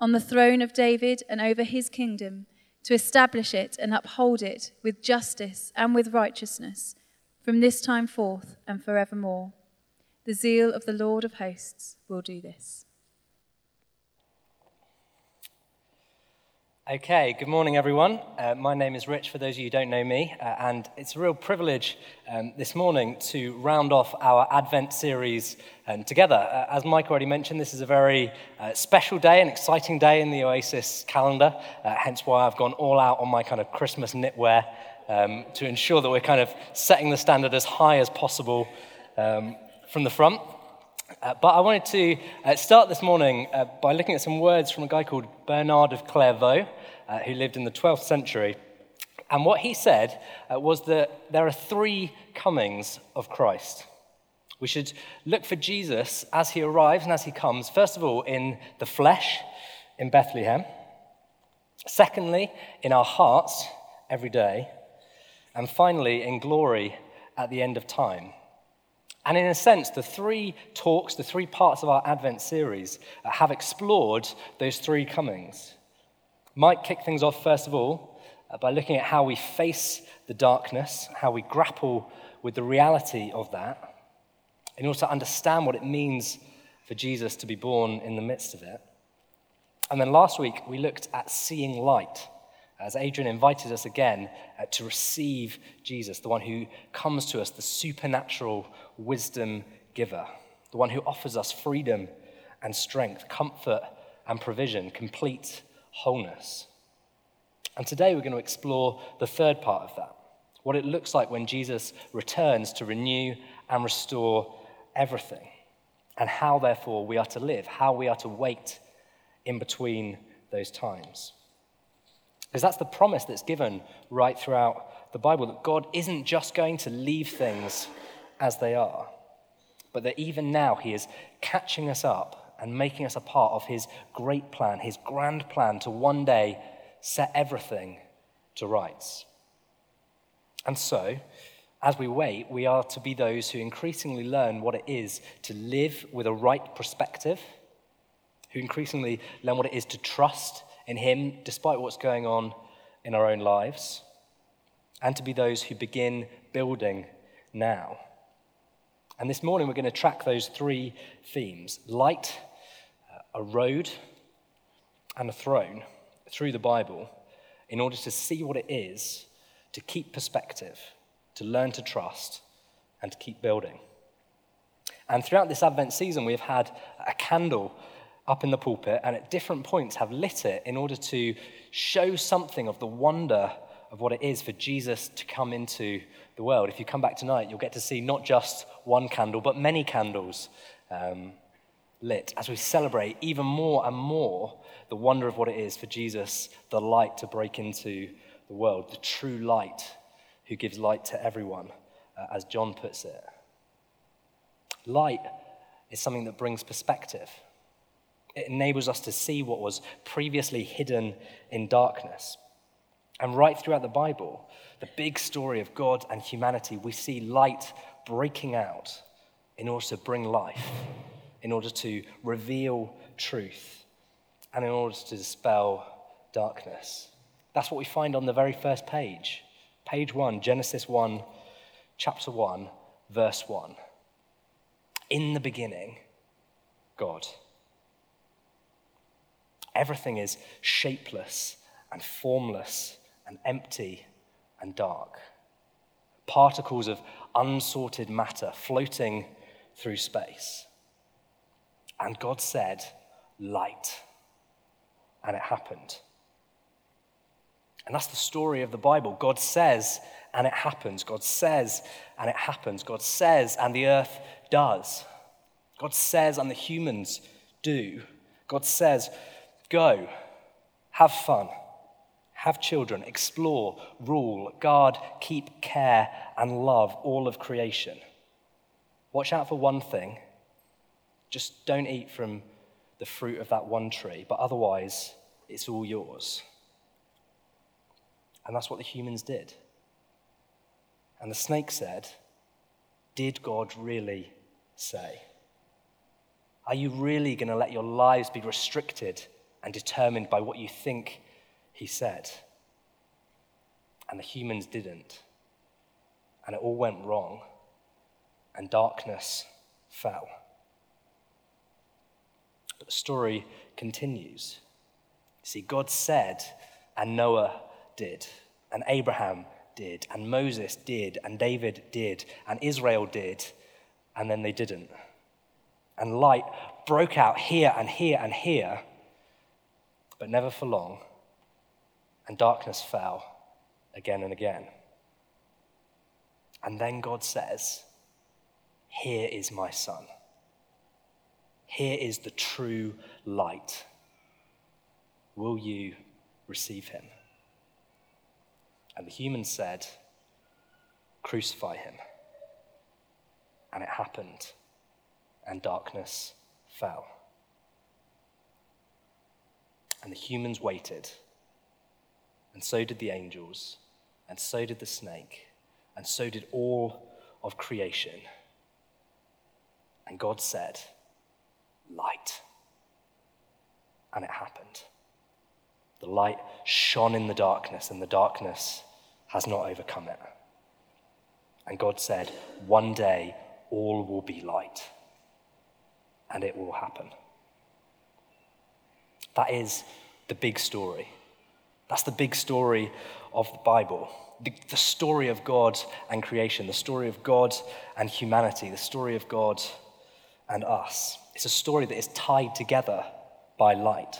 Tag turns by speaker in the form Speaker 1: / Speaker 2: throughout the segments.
Speaker 1: On the throne of David and over his kingdom, to establish it and uphold it with justice and with righteousness, from this time forth and forevermore. The zeal of the Lord of hosts will do this.
Speaker 2: Okay, good morning, everyone. Uh, my name is Rich, for those of you who don't know me, uh, and it's a real privilege um, this morning to round off our Advent series um, together. Uh, as Mike already mentioned, this is a very uh, special day, an exciting day in the Oasis calendar, uh, hence why I've gone all out on my kind of Christmas knitwear um, to ensure that we're kind of setting the standard as high as possible um, from the front. Uh, but I wanted to uh, start this morning uh, by looking at some words from a guy called Bernard of Clairvaux, uh, who lived in the 12th century. And what he said uh, was that there are three comings of Christ. We should look for Jesus as he arrives and as he comes, first of all, in the flesh in Bethlehem, secondly, in our hearts every day, and finally, in glory at the end of time. And in a sense, the three talks, the three parts of our Advent series uh, have explored those three comings. Mike kick things off, first of all, uh, by looking at how we face the darkness, how we grapple with the reality of that, in order to understand what it means for Jesus to be born in the midst of it. And then last week, we looked at seeing light as Adrian invited us again uh, to receive Jesus, the one who comes to us, the supernatural wisdom giver, the one who offers us freedom and strength, comfort and provision, complete wholeness. And today we're going to explore the third part of that what it looks like when Jesus returns to renew and restore everything, and how, therefore, we are to live, how we are to wait in between those times. Because that's the promise that's given right throughout the Bible that God isn't just going to leave things as they are, but that even now He is catching us up and making us a part of His great plan, His grand plan to one day set everything to rights. And so, as we wait, we are to be those who increasingly learn what it is to live with a right perspective, who increasingly learn what it is to trust in Him despite what's going on in our own lives, and to be those who begin building now. And this morning we're going to track those three themes light, uh, a road, and a throne through the Bible in order to see what it is to keep perspective, to learn to trust, and to keep building. And throughout this Advent season, we've had a candle up in the pulpit and at different points have lit it in order to show something of the wonder of what it is for Jesus to come into the world. If you come back tonight, you'll get to see not just one candle, but many candles um, lit as we celebrate even more and more the wonder of what it is for Jesus, the light to break into the world, the true light who gives light to everyone, uh, as John puts it. Light is something that brings perspective. It enables us to see what was previously hidden in darkness. And right throughout the Bible, the big story of God and humanity, we see light breaking out in order to bring life, in order to reveal truth, and in order to dispel darkness. That's what we find on the very first page. Page 1, Genesis 1, chapter 1, verse 1. In the beginning, God. Everything is shapeless and formless and empty and dark. Particles of unsorted matter floating through space. And God said, Light. And it happened. And that's the story of the Bible. God says, and it happens. God says, and it happens. God says, and the earth does. God says, and the humans do. God says, go, have fun, have children, explore, rule, guard, keep, care, and love all of creation. Watch out for one thing. Just don't eat from the fruit of that one tree, but otherwise, it's all yours. And that's what the humans did. And the snake said, Did God really say? Are you really going to let your lives be restricted and determined by what you think he said? And the humans didn't. And it all went wrong, and darkness fell. But the story continues. See, God said, and Noah did, and Abraham did, and Moses did, and David did, and Israel did, and then they didn't. And light broke out here and here and here, but never for long, and darkness fell again and again. And then God says, Here is my son. Here is the true light. Will you receive him? And the humans said, Crucify him. And it happened, and darkness fell. And the humans waited, and so did the angels, and so did the snake, and so did all of creation. And God said, Light. And it happened. The light shone in the darkness, and the darkness has not overcome it. And God said, One day all will be light, and it will happen. That is the big story. That's the big story of the Bible. The, the, story of God and creation, the story of God and humanity, the story of God and us. It's a story that is tied together by light.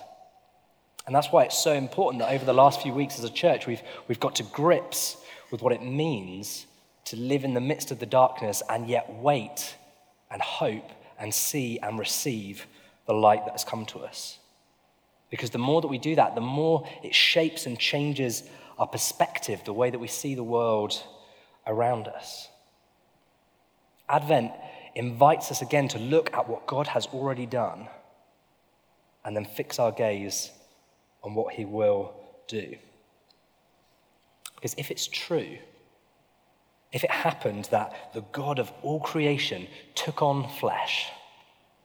Speaker 2: And that's why it's so important that over the last few weeks as a church, we've, we've got to grips with what it means to live in the midst of the darkness and yet wait and hope and see and receive the light that has come to us. Because the more that we do that, the more it shapes and changes our perspective, the way that we see the world around us. Advent invites us again to look at what God has already done and then fix our gaze on what he will do. Because if it's true, if it happened that the God of all creation took on flesh,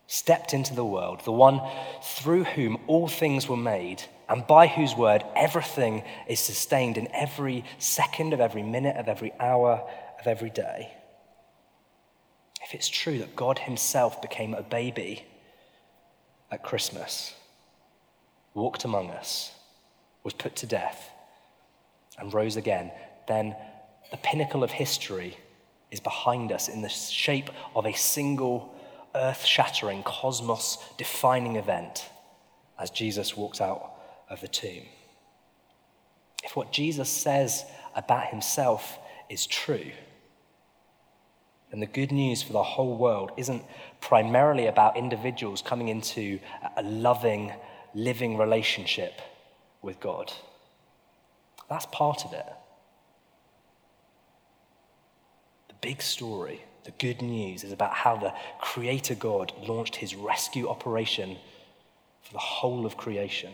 Speaker 2: stepped into the world, the one through whom all things were made, and by whose word everything is sustained in every second of every minute of every hour of every day, if it's true that God Himself became a baby at Christmas, walked among us, was put to death, and rose again, then the pinnacle of history is behind us in the shape of a single earth shattering, cosmos defining event as Jesus walks out of the tomb. If what Jesus says about himself is true, then the good news for the whole world isn't primarily about individuals coming into a loving, living relationship with God. That's part of it. The big story, the good news, is about how the Creator God launched his rescue operation for the whole of creation.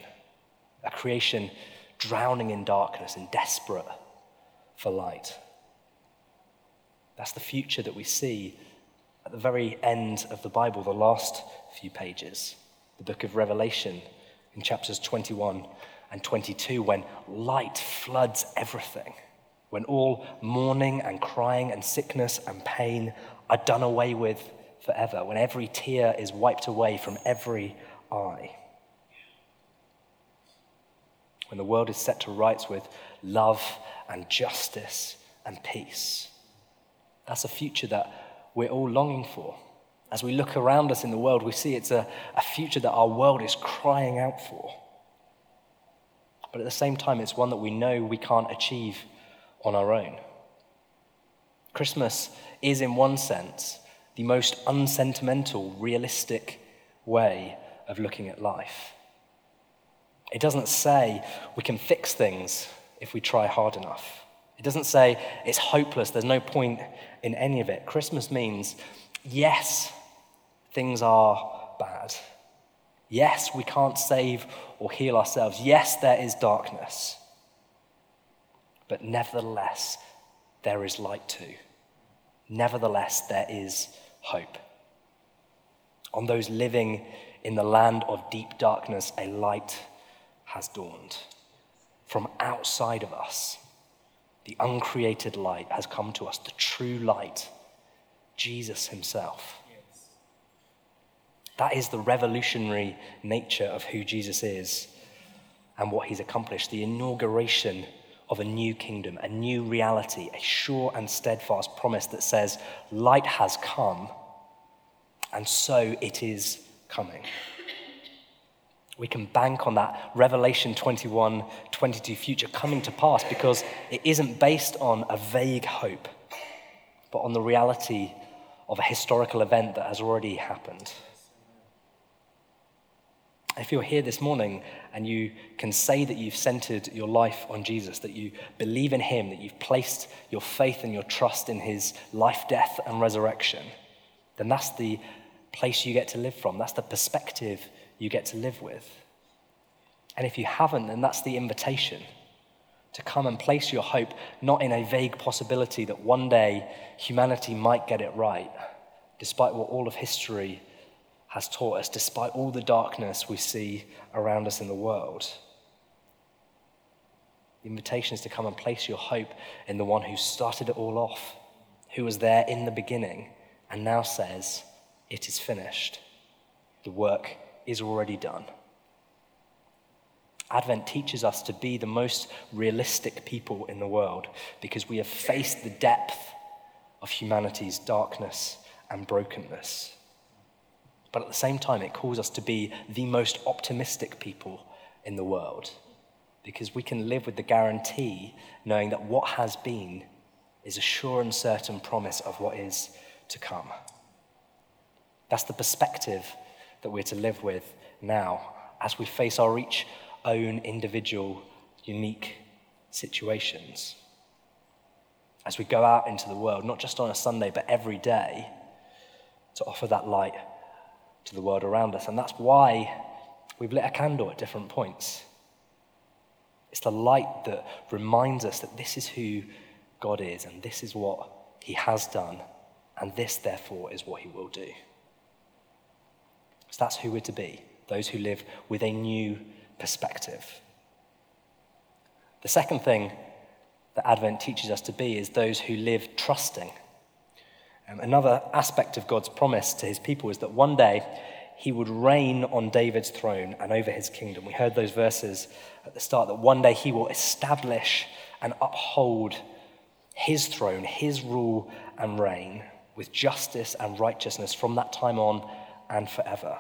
Speaker 2: A creation drowning in darkness and desperate for light. That's the future that we see at the very end of the Bible, the last few pages, the book of Revelation in chapters 21 and 22, when light floods everything, when all mourning and crying and sickness and pain are done away with forever, when every tear is wiped away from every eye. when the world is set to rights with love and justice and peace. That's a future that we're all longing for. As we look around us in the world, we see it's a, a future that our world is crying out for. But at the same time, it's one that we know we can't achieve on our own. Christmas is, in one sense, the most unsentimental, realistic way of looking at life. It doesn't say we can fix things if we try hard enough. It doesn't say it's hopeless, there's no point in any of it. Christmas means, yes, things are bad. Yes, we can't save or heal ourselves. Yes, there is darkness. But nevertheless, there is light too. Nevertheless, there is hope. On those living in the land of deep darkness, a light has dawned. From outside of us, the uncreated light has come to us, the true light, Jesus Himself. That is the revolutionary nature of who Jesus is and what He's accomplished. The inauguration of a new kingdom, a new reality, a sure and steadfast promise that says, Light has come, and so it is coming. We can bank on that Revelation 21 22 future coming to pass because it isn't based on a vague hope, but on the reality of a historical event that has already happened. If you're here this morning and you can say that you've centered your life on Jesus, that you believe in Him, that you've placed your faith and your trust in His life, death, and resurrection, then that's the place you get to live from. That's the perspective you get to live with. And if you haven't, then that's the invitation to come and place your hope not in a vague possibility that one day humanity might get it right, despite what all of history has taught us, despite all the darkness we see around us in the world. The invitation is to come and place your hope in the one who started it all off, who was there in the beginning and now says, It is finished. The work is already done. Advent teaches us to be the most realistic people in the world because we have faced the depth of humanity's darkness and brokenness. But at the same time, it calls us to be the most optimistic people in the world because we can live with the guarantee knowing that what has been is a sure and certain promise of what is to come. That's the perspective that we're to live with now as we face our each own individual, unique situations. As we go out into the world, not just on a Sunday, but every day, to offer that light to the world around us. And that's why we've lit a candle at different points. It's the light that reminds us that this is who God is, and this is what He has done, and this, therefore, is what He will do. So that's who we're to be those who live with a new perspective. The second thing that Advent teaches us to be is those who live trusting. Um, another aspect of God's promise to his people is that one day he would reign on David's throne and over his kingdom. We heard those verses at the start that one day he will establish and uphold his throne, his rule and reign with justice and righteousness from that time on and forever.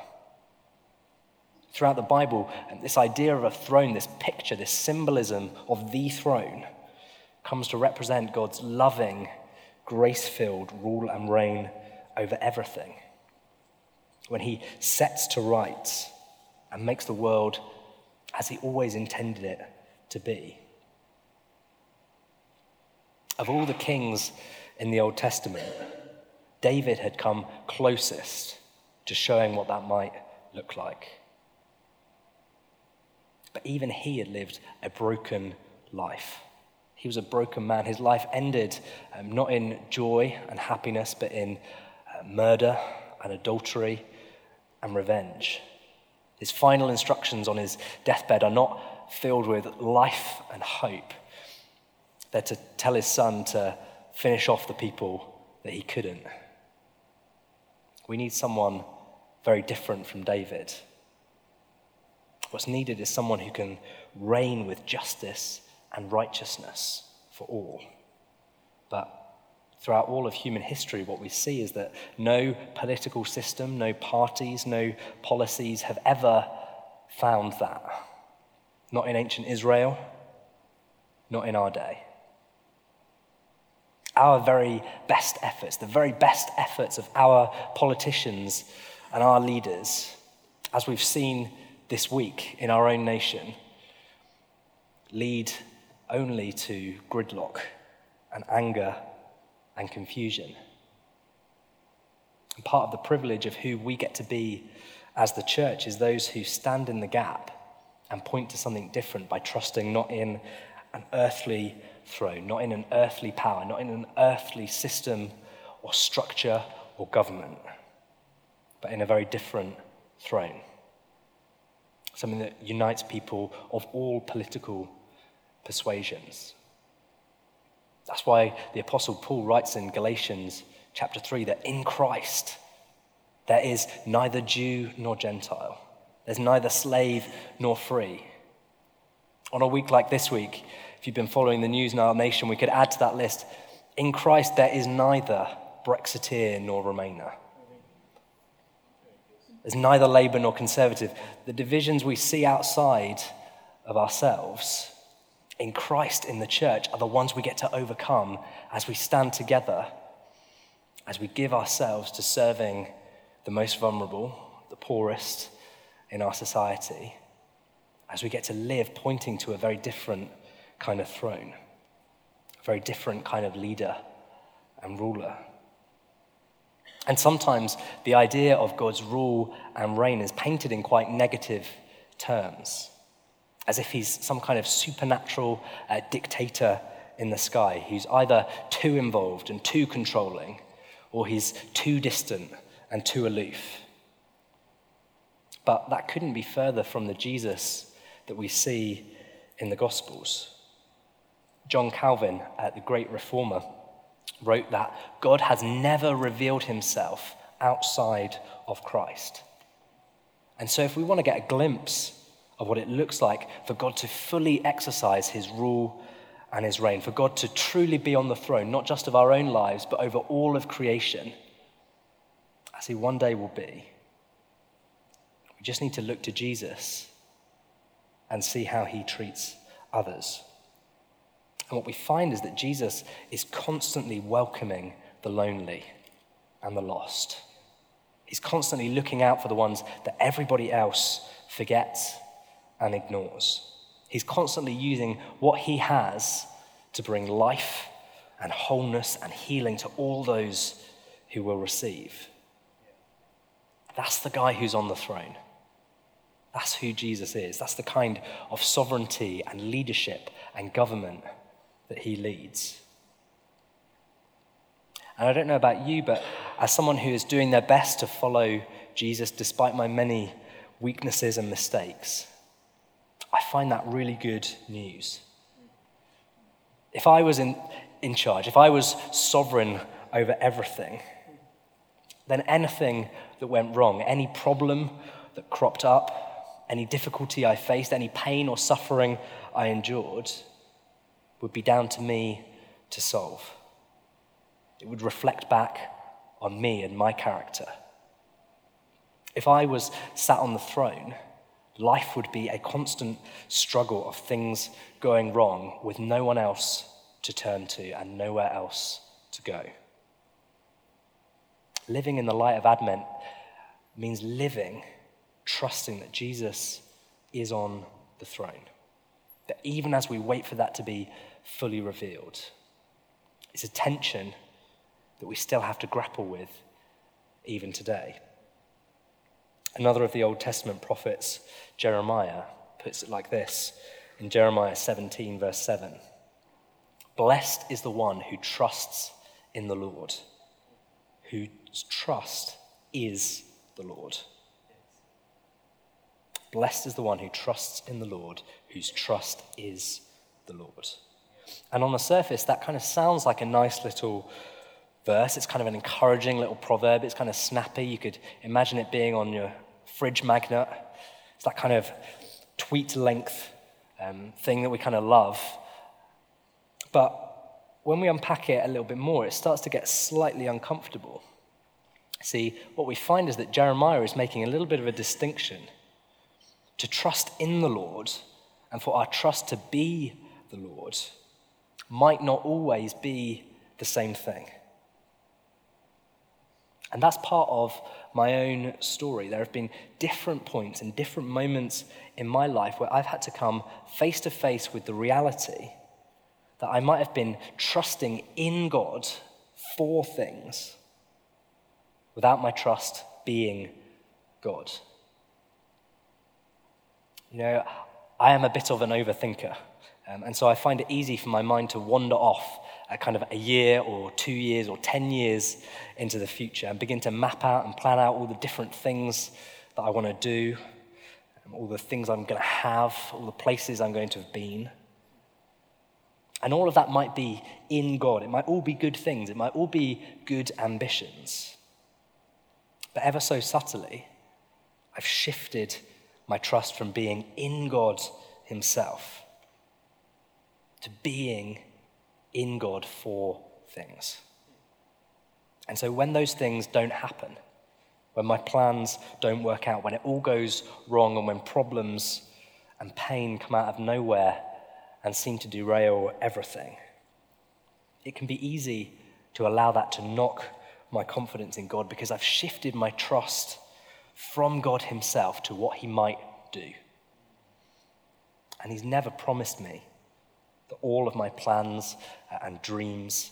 Speaker 2: Throughout the Bible, this idea of a throne, this picture, this symbolism of the throne, comes to represent God's loving, grace filled rule and reign over everything. When he sets to rights and makes the world as he always intended it to be. Of all the kings in the Old Testament, David had come closest to showing what that might look like. But even he had lived a broken life. He was a broken man. His life ended um, not in joy and happiness, but in uh, murder and adultery and revenge. His final instructions on his deathbed are not filled with life and hope. They're to tell his son to finish off the people that he couldn't. We need someone very different from David. What's needed is someone who can reign with justice and righteousness for all. But throughout all of human history, what we see is that no political system, no parties, no policies have ever found that. Not in ancient Israel, not in our day. Our very best efforts, the very best efforts of our politicians and our leaders, as we've seen this week in our own nation, lead only to gridlock and anger and confusion. And part of the privilege of who we get to be as the church is those who stand in the gap and point to something different by trusting not in an earthly throne, not in an earthly power, not in an earthly system or structure or government, but in a very different throne. Something that unites people of all political persuasions. That's why the Apostle Paul writes in Galatians chapter 3 that in Christ there is neither Jew nor Gentile, there's neither slave nor free. On a week like this week, if you've been following the news in our nation, we could add to that list in Christ there is neither Brexiteer nor Remainer. There's neither Labour nor Conservative. The divisions we see outside of ourselves in Christ, in the church, are the ones we get to overcome as we stand together, as we give ourselves to serving the most vulnerable, the poorest in our society, as we get to live pointing to a very different kind of throne, a very different kind of leader and ruler. And sometimes the idea of God's rule and reign is painted in quite negative terms as if he's some kind of supernatural uh, dictator in the sky who's either too involved and too controlling, or he's too distant and too aloof. But that couldn't be further from the Jesus that we see in the Gospels. John Calvin, uh, the great reformer, wrote that God has never revealed himself outside of Christ. And so, if we want to get a glimpse of what it looks like for God to fully exercise his rule and his reign, for God to truly be on the throne, not just of our own lives, but over all of creation, as he one day will be. We just need to look to Jesus and see how he treats others. And what we find is that Jesus is constantly welcoming the lonely and the lost. He's constantly looking out for the ones that everybody else forgets and ignores. He's constantly using what he has to bring life and wholeness and healing to all those who will receive. That's the guy who's on the throne. That's who Jesus is. That's the kind of sovereignty and leadership and government that he leads. And I don't know about you, but as someone who is doing their best to follow Jesus despite my many weaknesses and mistakes, I find that really good news. If I was in, in charge, if I was sovereign over everything, then anything that went wrong, any problem that cropped up, any difficulty I faced, any pain or suffering I endured, would be down to me to solve. It would reflect back on me and my character. If I was sat on the throne, life would be a constant struggle of things going wrong with no one else to turn to and nowhere else to go. Living in the light of Advent means living trusting that Jesus is on the throne. That even as we wait for that to be fully revealed, it's a tension that we still have to grapple with even today. Another of the Old Testament prophets, Jeremiah, puts it like this in Jeremiah 17, verse 7 Blessed is the one who trusts in the Lord, whose trust is the Lord. Blessed is the one who trusts in the Lord, whose trust is the Lord. And on the surface, that kind of sounds like a nice little verse. It's kind of an encouraging little proverb. It's kind of snappy. You could imagine it being on your fridge magnet. It's that kind of tweet length um, thing that we kind of love. But when we unpack it a little bit more, it starts to get slightly uncomfortable. See, what we find is that Jeremiah is making a little bit of a distinction to trust in the Lord and for our trust to be the Lord might not always be the same thing. And that's part of my own story. There have been different points and different moments in my life where I've had to come face to face with the reality that I might have been trusting in God for things without my trust being God. You know, I am a bit of an overthinker. Um, and so I find it easy for my mind to wander off kind of a year or two years or 10 years into the future and begin to map out and plan out all the different things that I want to do, all the things I'm going to have, all the places I'm going to have been. And all of that might be in God. It might all be good things. It might all be good ambitions. But ever so subtly, I've shifted my trust from being in God Himself to being in God for things. And so when those things don't happen, when my plans don't work out, when it all goes wrong, and when problems and pain come out of nowhere and seem to derail everything, it can be easy to allow that to knock my confidence in God because I've shifted my trust from God Himself to what He might do. And He's never promised me that all of my plans and dreams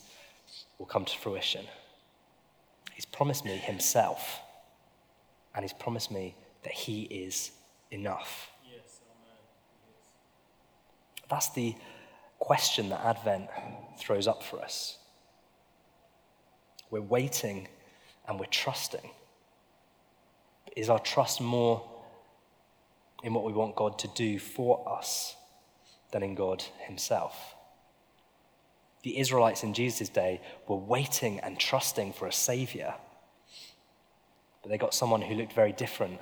Speaker 2: will come to fruition. He's promised me Himself, and He's promised me that He is enough. That's the question that Advent throws up for us. We're waiting and we're trusting. Is our trust more in what we want God to do for us than in God Himself. The Israelites in Jesus' day were waiting and trusting for a Savior, but they got someone who looked very different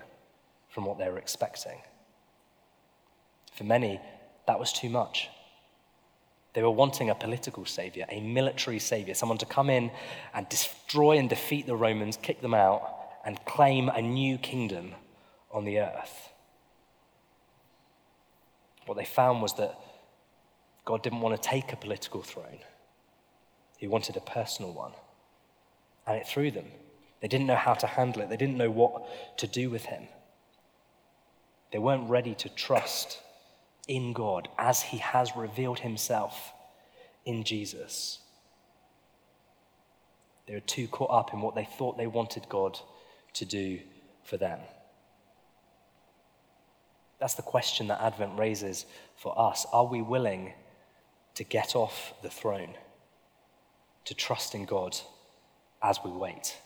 Speaker 2: from what they were expecting. For many, that was too much. They were wanting a political savior, a military savior, someone to come in and destroy and defeat the Romans, kick them out, and claim a new kingdom on the earth. What they found was that God didn't want to take a political throne, He wanted a personal one. And it threw them. They didn't know how to handle it, they didn't know what to do with Him. They weren't ready to trust in God as He has revealed Himself in Jesus. They were too caught up in what they thought they wanted God to do for them. That's the question that Advent raises for us. Are we willing to get off the throne, to trust in God as we wait?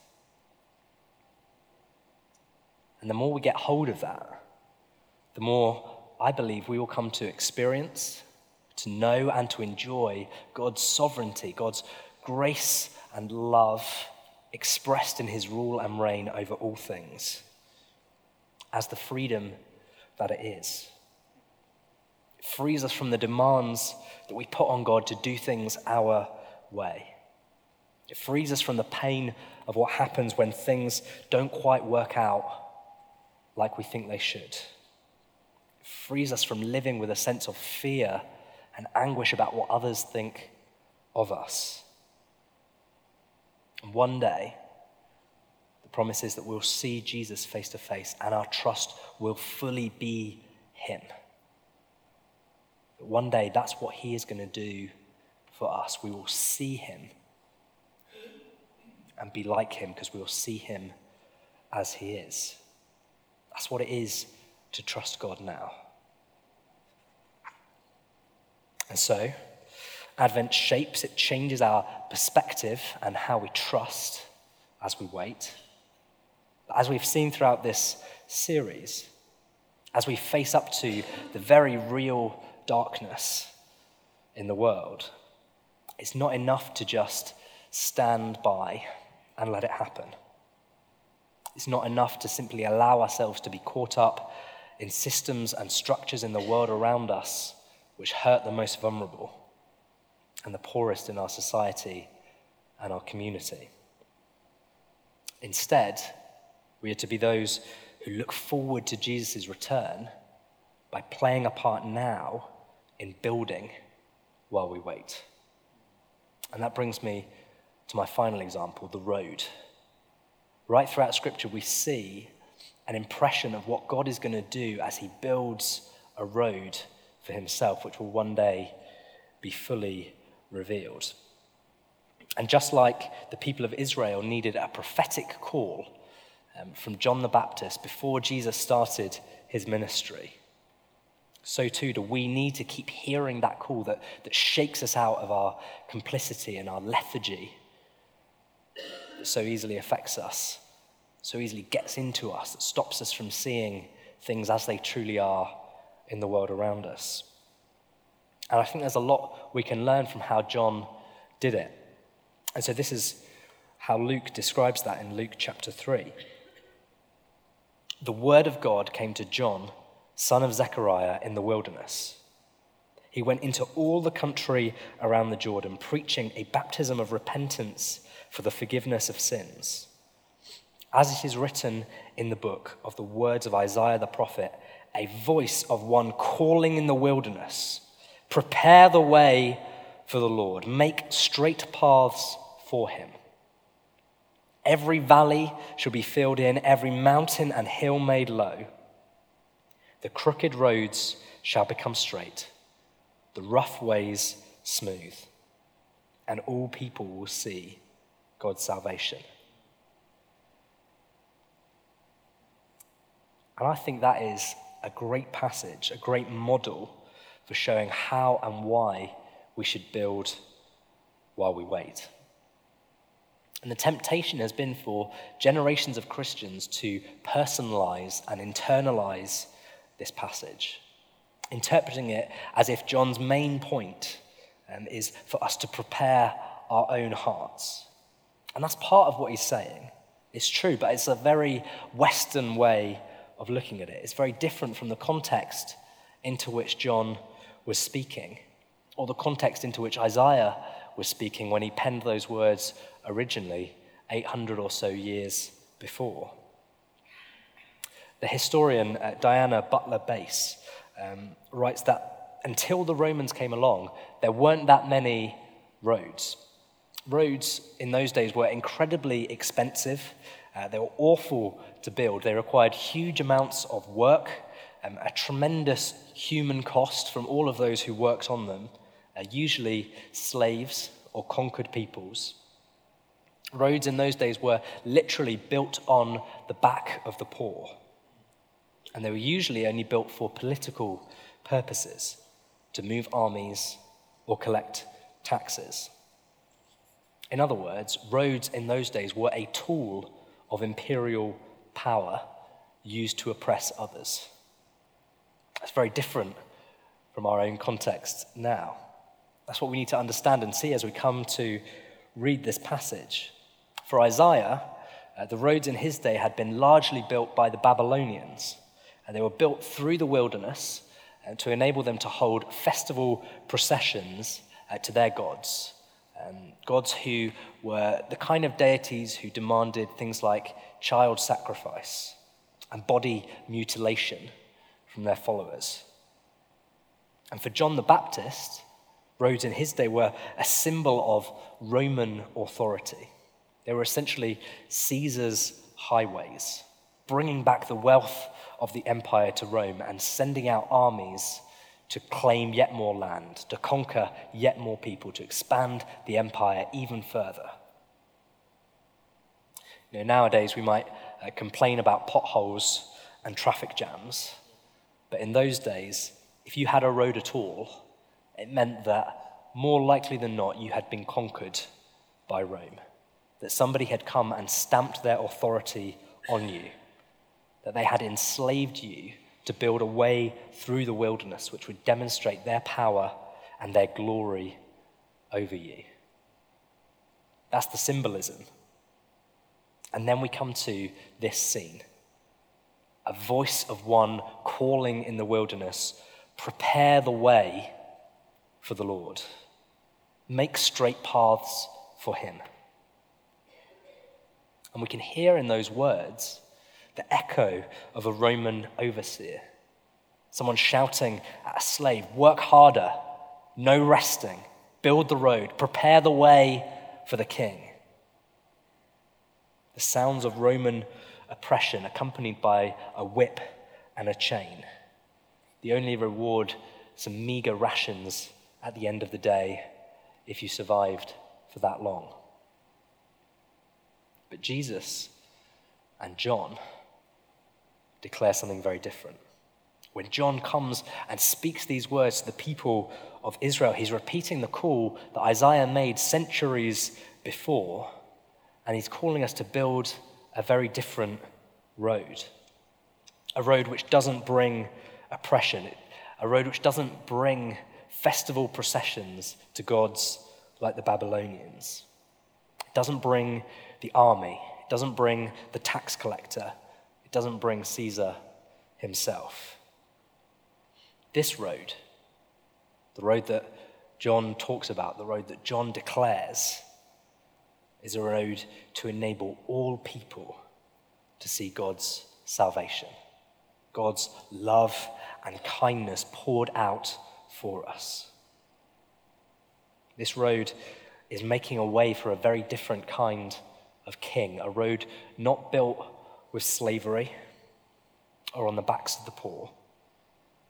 Speaker 2: And the more we get hold of that, the more I believe we will come to experience, to know, and to enjoy God's sovereignty, God's grace and love expressed in his rule and reign over all things as the freedom that it is. It frees us from the demands that we put on God to do things our way. It frees us from the pain of what happens when things don't quite work out like we think they should. It frees us from living with a sense of fear and anguish about what others think of us. And one day, promise is that we'll see Jesus face to face and our trust will fully be Him. One day, that's what He is going to do for us. We will see Him and be like Him because we will see Him as He is. That's what it is to trust God now. And so, Advent shapes, it changes our perspective and how we trust as we wait as we've seen throughout this series, as we face up to the very real darkness in the world, it's not enough to just stand by and let it happen. It's not enough to simply allow ourselves to be caught up in systems and structures in the world around us which hurt the most vulnerable and the poorest in our society and our community. Instead, we are to be those who look forward to Jesus' return by playing a part now in building while we wait. And that brings me to my final example the road. Right throughout Scripture, we see an impression of what God is going to do as He builds a road for Himself, which will one day be fully revealed. And just like the people of Israel needed a prophetic call um, from John the Baptist before Jesus started his ministry, so too do we need to keep hearing that call that, that shakes us out of our complicity and our lethargy that so easily affects us, so easily gets into us, that stops us from seeing things as they truly are in the world around us. And I think there's a lot we can learn from how John did it. And so this is how Luke describes that in Luke chapter 3. The word of God came to John, son of Zechariah, in the wilderness. He went into all the country around the Jordan, preaching a baptism of repentance for the forgiveness of sins. As it is written in the book of the words of Isaiah the prophet, a voice of one calling in the wilderness, prepare the way for the Lord, make straight paths for him. Every valley shall be filled in, every mountain and hill made low. The crooked roads shall become straight, the rough ways smooth, and all people will see God's salvation. And I think that is a great passage, a great model for showing how and why we should build while we wait. And the temptation has been for generations of Christians to personalize and internalize this passage, interpreting it as if John's main point um, is for us to prepare our own hearts. And that's part of what he's saying. It's true, but it's a very Western way of looking at it. It's very different from the context into which John was speaking, or the context into which Isaiah was speaking when he penned those words originally 800 or so years before. The historian uh, Diana Butler Bass um, writes that until the Romans came along, there weren't that many roads. Roads in those days were incredibly expensive. Uh, they were awful to build. They required huge amounts of work, um, a tremendous human cost from all of those who worked on them, uh, usually slaves or conquered peoples. Roads in those days were literally built on the back of the poor. And they were usually only built for political purposes to move armies or collect taxes. In other words, roads in those days were a tool of imperial power used to oppress others. That's very different from our own context now. That's what we need to understand and see as we come to read this passage. For Isaiah, uh, the roads in his day had been largely built by the Babylonians, and they were built through the wilderness uh, to enable them to hold festival processions uh, to their gods. Um, gods who were the kind of deities who demanded things like child sacrifice and body mutilation from their followers. And for John the Baptist, roads in his day were a symbol of Roman authority. They were essentially Caesar's highways, bringing back the wealth of the empire to Rome and sending out armies to claim yet more land, to conquer yet more people, to expand the empire even further. You know, nowadays, we might uh, complain about potholes and traffic jams, but in those days, if you had a road at all, it meant that more likely than not, you had been conquered by Rome that somebody had come and stamped their authority on you, that they had enslaved you to build a way through the wilderness which would demonstrate their power and their glory over you. That's the symbolism. And then we come to this scene a voice of one calling in the wilderness, prepare the way for the Lord. Make straight paths for him. And we can hear in those words the echo of a Roman overseer. Someone shouting at a slave, Work harder, no resting, build the road, prepare the way for the king. The sounds of Roman oppression accompanied by a whip and a chain. The only reward, some meager rations at the end of the day if you survived for that long. But Jesus and John declare something very different. When John comes and speaks these words to the people of Israel, he's repeating the call that Isaiah made centuries before, and he's calling us to build a very different road. A road which doesn't bring oppression, a road which doesn't bring festival processions to gods like the Babylonians. It doesn't bring the army, it doesn't bring the tax collector, it doesn't bring Caesar himself. This road, the road that John talks about, the road that John declares, is a road to enable all people to see God's salvation, God's love and kindness poured out for us. This road is making a way for a very different kind of king, a road not built with slavery or on the backs of the poor,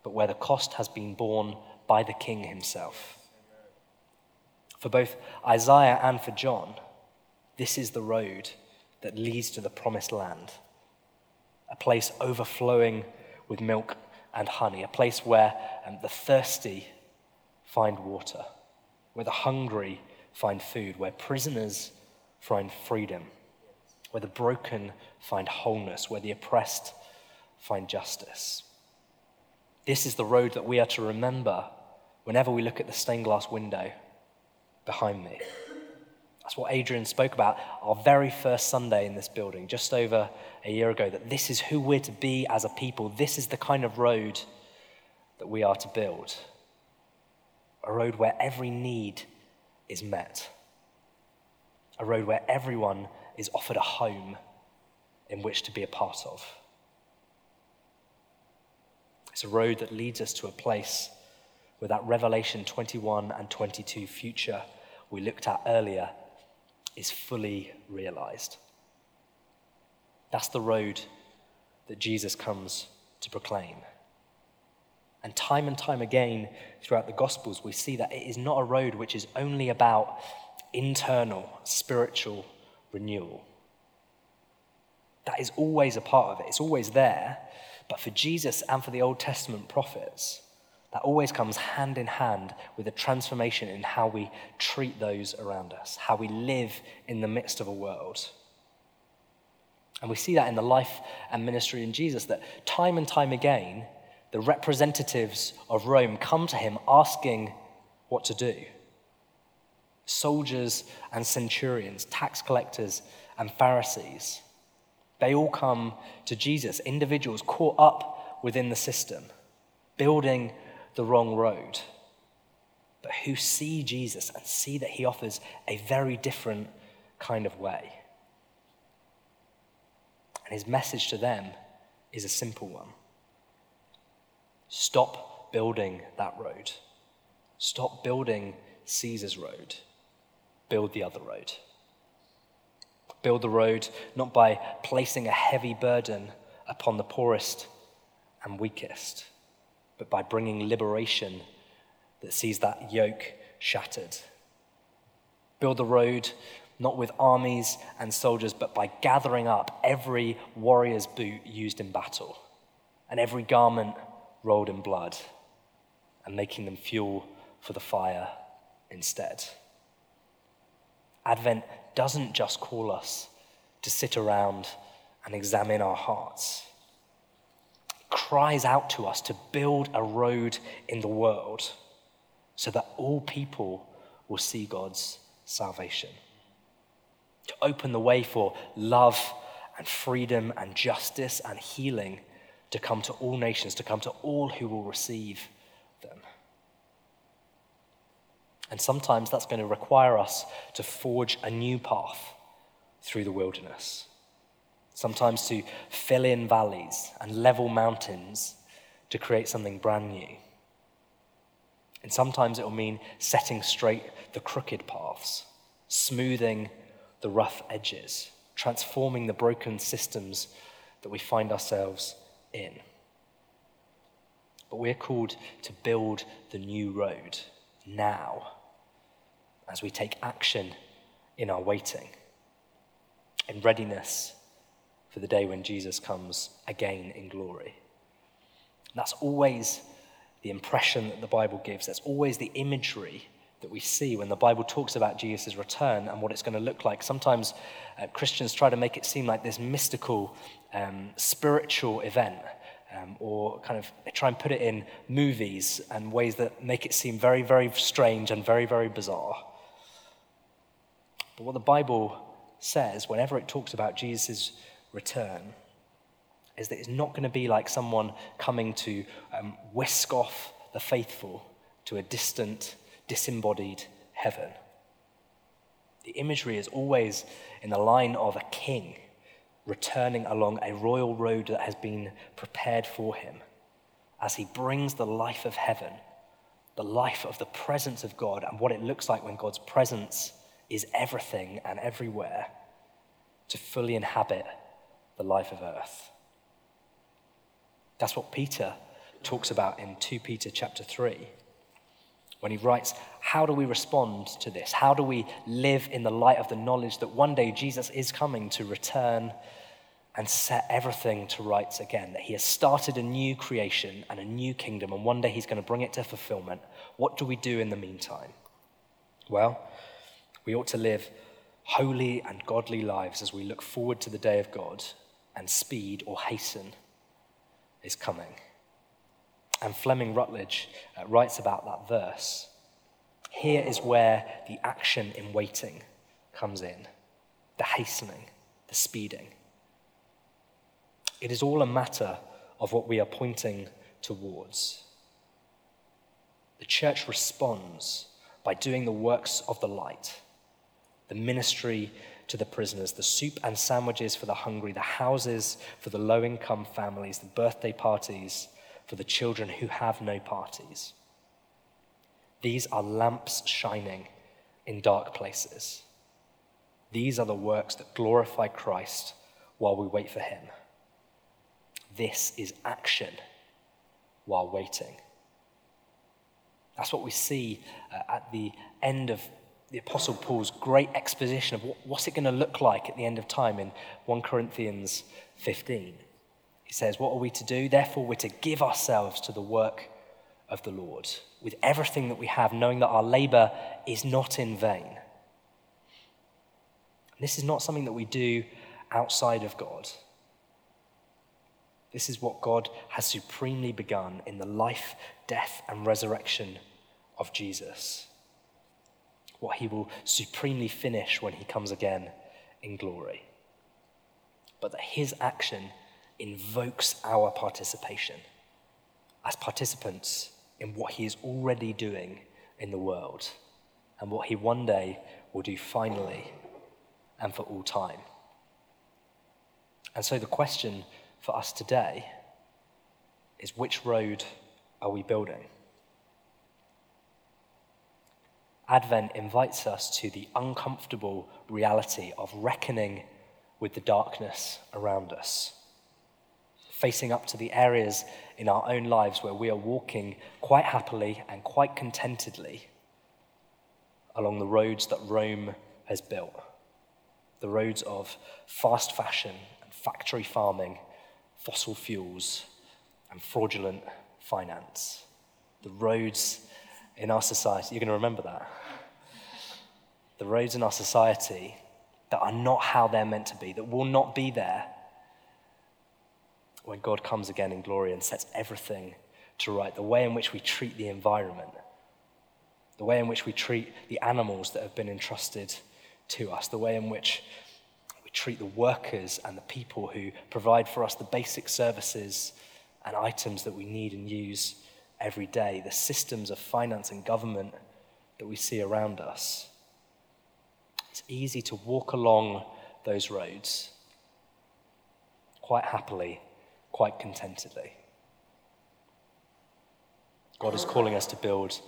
Speaker 2: but where the cost has been borne by the king himself. For both Isaiah and for John, this is the road that leads to the promised land, a place overflowing with milk and honey, a place where um, the thirsty find water, where the hungry find food, where prisoners find freedom, where the broken find wholeness, where the oppressed find justice. This is the road that we are to remember whenever we look at the stained glass window behind me. That's what Adrian spoke about our very first Sunday in this building, just over a year ago, that this is who we're to be as a people. This is the kind of road that we are to build. A road where every need is met. A road where everyone is offered a home in which to be a part of. It's a road that leads us to a place where that Revelation 21 and 22 future we looked at earlier is fully realized. That's the road that Jesus comes to proclaim. And time and time again throughout the Gospels, we see that it is not a road which is only about internal spiritual renewal. That is always a part of it, it's always there. But for Jesus and for the Old Testament prophets, that always comes hand in hand with a transformation in how we treat those around us, how we live in the midst of a world. And we see that in the life and ministry in Jesus, that time and time again, the representatives of Rome come to him asking what to do. Soldiers and centurions, tax collectors and Pharisees, they all come to Jesus, individuals caught up within the system, building the wrong road, but who see Jesus and see that he offers a very different kind of way. And his message to them is a simple one. Stop building that road, stop building Caesar's road, build the other road. Build the road not by placing a heavy burden upon the poorest and weakest but by bringing liberation that sees that yoke shattered. Build the road not with armies and soldiers, but by gathering up every warrior's boot used in battle and every garment rolled in blood and making them fuel for the fire instead. Advent doesn't just call us to sit around and examine our hearts It cries out to us to build a road in the world so that all people will see God's salvation. To open the way for love and freedom and justice and healing to come to all nations, to come to all who will receive them. And sometimes that's going to require us to forge a new path through the wilderness. Sometimes to fill in valleys and level mountains to create something brand new. And sometimes it will mean setting straight the crooked paths, smoothing the rough edges, transforming the broken systems that we find ourselves in. But we're called to build the new road now as we take action in our waiting, in readiness for the day when Jesus comes again in glory. That's always the impression that the Bible gives. That's always the imagery that we see when the Bible talks about Jesus' return and what it's going to look like. Sometimes uh, Christians try to make it seem like this mystical, um, spiritual event, um, or kind of try and put it in movies and ways that make it seem very, very strange and very, very bizarre. But what the Bible says, whenever it talks about Jesus' return, is that it's not going to be like someone coming to um, whisk off the faithful to a distant, disembodied heaven. The imagery is always in the line of a king returning along a royal road that has been prepared for him as he brings the life of heaven, the life of the presence of God, and what it looks like when God's presence is everything and everywhere to fully inhabit the life of earth. That's what Peter talks about in 2 Peter chapter 3 when he writes, How do we respond to this? How do we live in the light of the knowledge that one day Jesus is coming to return and set everything to rights again? That he has started a new creation and a new kingdom, and one day he's going to bring it to fulfillment. What do we do in the meantime? Well, we ought to live holy and godly lives as we look forward to the day of God and speed or hasten is coming. And Fleming Rutledge uh, writes about that verse. Here is where the action in waiting comes in the hastening, the speeding. It is all a matter of what we are pointing towards. The church responds by doing the works of the light, the ministry to the prisoners, the soup and sandwiches for the hungry, the houses for the low income families, the birthday parties for the children who have no parties. These are lamps shining in dark places. These are the works that glorify Christ while we wait for him. This is action while waiting. That's what we see uh, at the end of the Apostle Paul's great exposition of what, what's it going to look like at the end of time in 1 Corinthians 15. He says, What are we to do? Therefore, we're to give ourselves to the work of the Lord with everything that we have, knowing that our labor is not in vain. This is not something that we do outside of God. This is what God has supremely begun in the life, death, and resurrection of Jesus what he will supremely finish when he comes again in glory. But that his action invokes our participation as participants in what he is already doing in the world and what he one day will do finally and for all time. And so the question for us today is which road are we building? Advent invites us to the uncomfortable reality of reckoning with the darkness around us, facing up to the areas in our own lives where we are walking quite happily and quite contentedly along the roads that Rome has built the roads of fast fashion and factory farming, fossil fuels, and fraudulent finance. The roads in our society, you're going to remember that the roads in our society that are not how they're meant to be, that will not be there when God comes again in glory and sets everything to right. The way in which we treat the environment, the way in which we treat the animals that have been entrusted to us, the way in which we treat the workers and the people who provide for us the basic services and items that we need and use every day, the systems of finance and government that we see around us. It's easy to walk along those roads quite happily, quite contentedly. God is calling us to build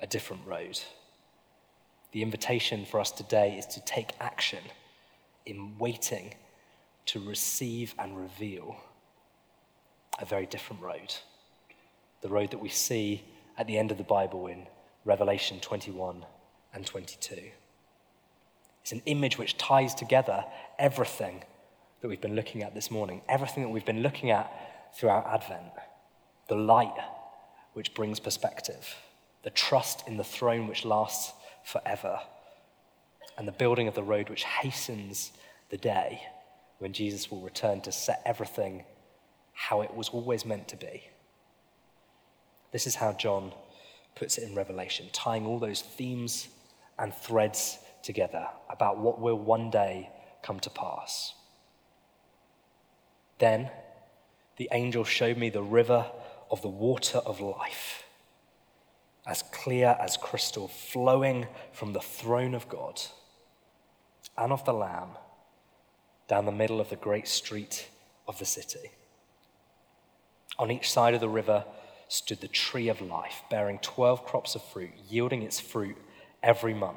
Speaker 2: a different road. The invitation for us today is to take action in waiting to receive and reveal a very different road. The road that we see at the end of the Bible in Revelation 21 and 22. It's an image which ties together everything that we've been looking at this morning, everything that we've been looking at throughout Advent. The light which brings perspective, the trust in the throne which lasts forever, and the building of the road which hastens the day when Jesus will return to set everything how it was always meant to be. This is how John puts it in Revelation, tying all those themes and threads together about what will one day come to pass. Then the angel showed me the river of the water of life, as clear as crystal, flowing from the throne of God and of the Lamb down the middle of the great street of the city. On each side of the river stood the tree of life, bearing 12 crops of fruit, yielding its fruit every month.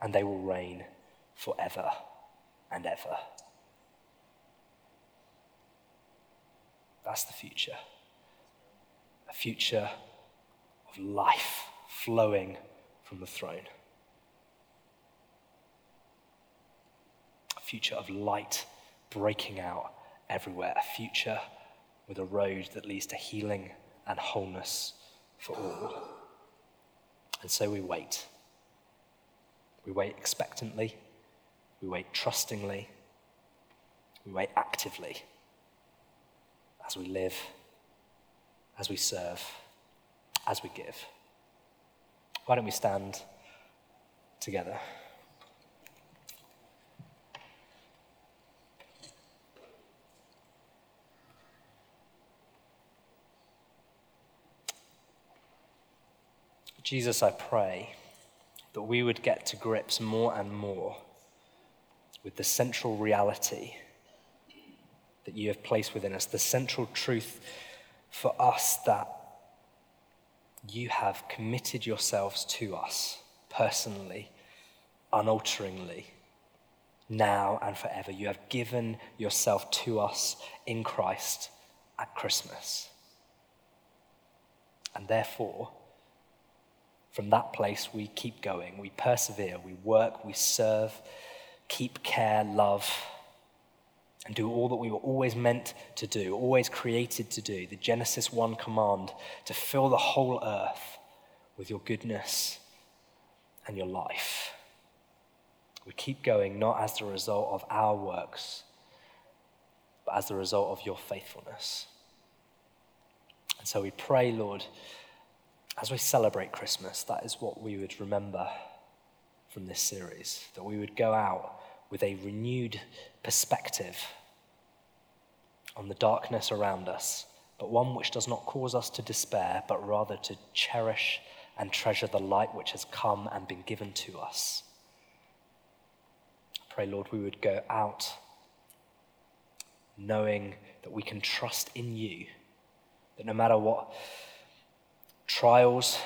Speaker 2: and they will reign forever and ever. That's the future. A future of life flowing from the throne. A future of light breaking out everywhere, a future with a road that leads to healing and wholeness for all. And so we wait. We wait expectantly, we wait trustingly, we wait actively as we live, as we serve, as we give. Why don't we stand together? Jesus, I pray that we would get to grips more and more with the central reality that you have placed within us, the central truth for us that you have committed yourselves to us personally, unalteringly, now and forever. You have given yourself to us in Christ at Christmas. And therefore, from that place, we keep going, we persevere, we work, we serve, keep care, love, and do all that we were always meant to do, always created to do. The Genesis 1 command to fill the whole earth with your goodness and your life. We keep going not as the result of our works, but as the result of your faithfulness. And so we pray, Lord as we celebrate Christmas, that is what we would remember from this series that we would go out with a renewed perspective on the darkness around us, but one which does not cause us to despair, but rather to cherish and treasure the light which has come and been given to us. I pray, Lord, we would go out knowing that we can trust in you, that no matter what trials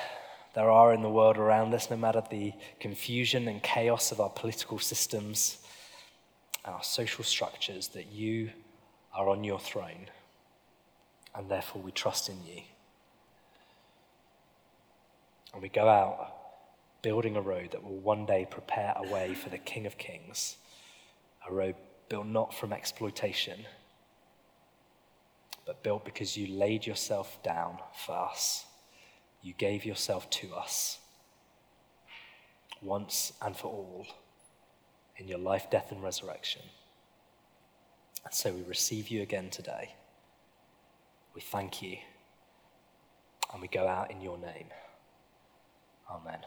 Speaker 2: there are in the world around us, no matter the confusion and chaos of our political systems, our social structures, that you are on your throne, and therefore we trust in you. And we go out building a road that will one day prepare a way for the King of Kings, a road built not from exploitation, but built because you laid yourself down for us you gave yourself to us once and for all in your life, death, and resurrection. And so we receive you again today. We thank you. And we go out in your name. Amen.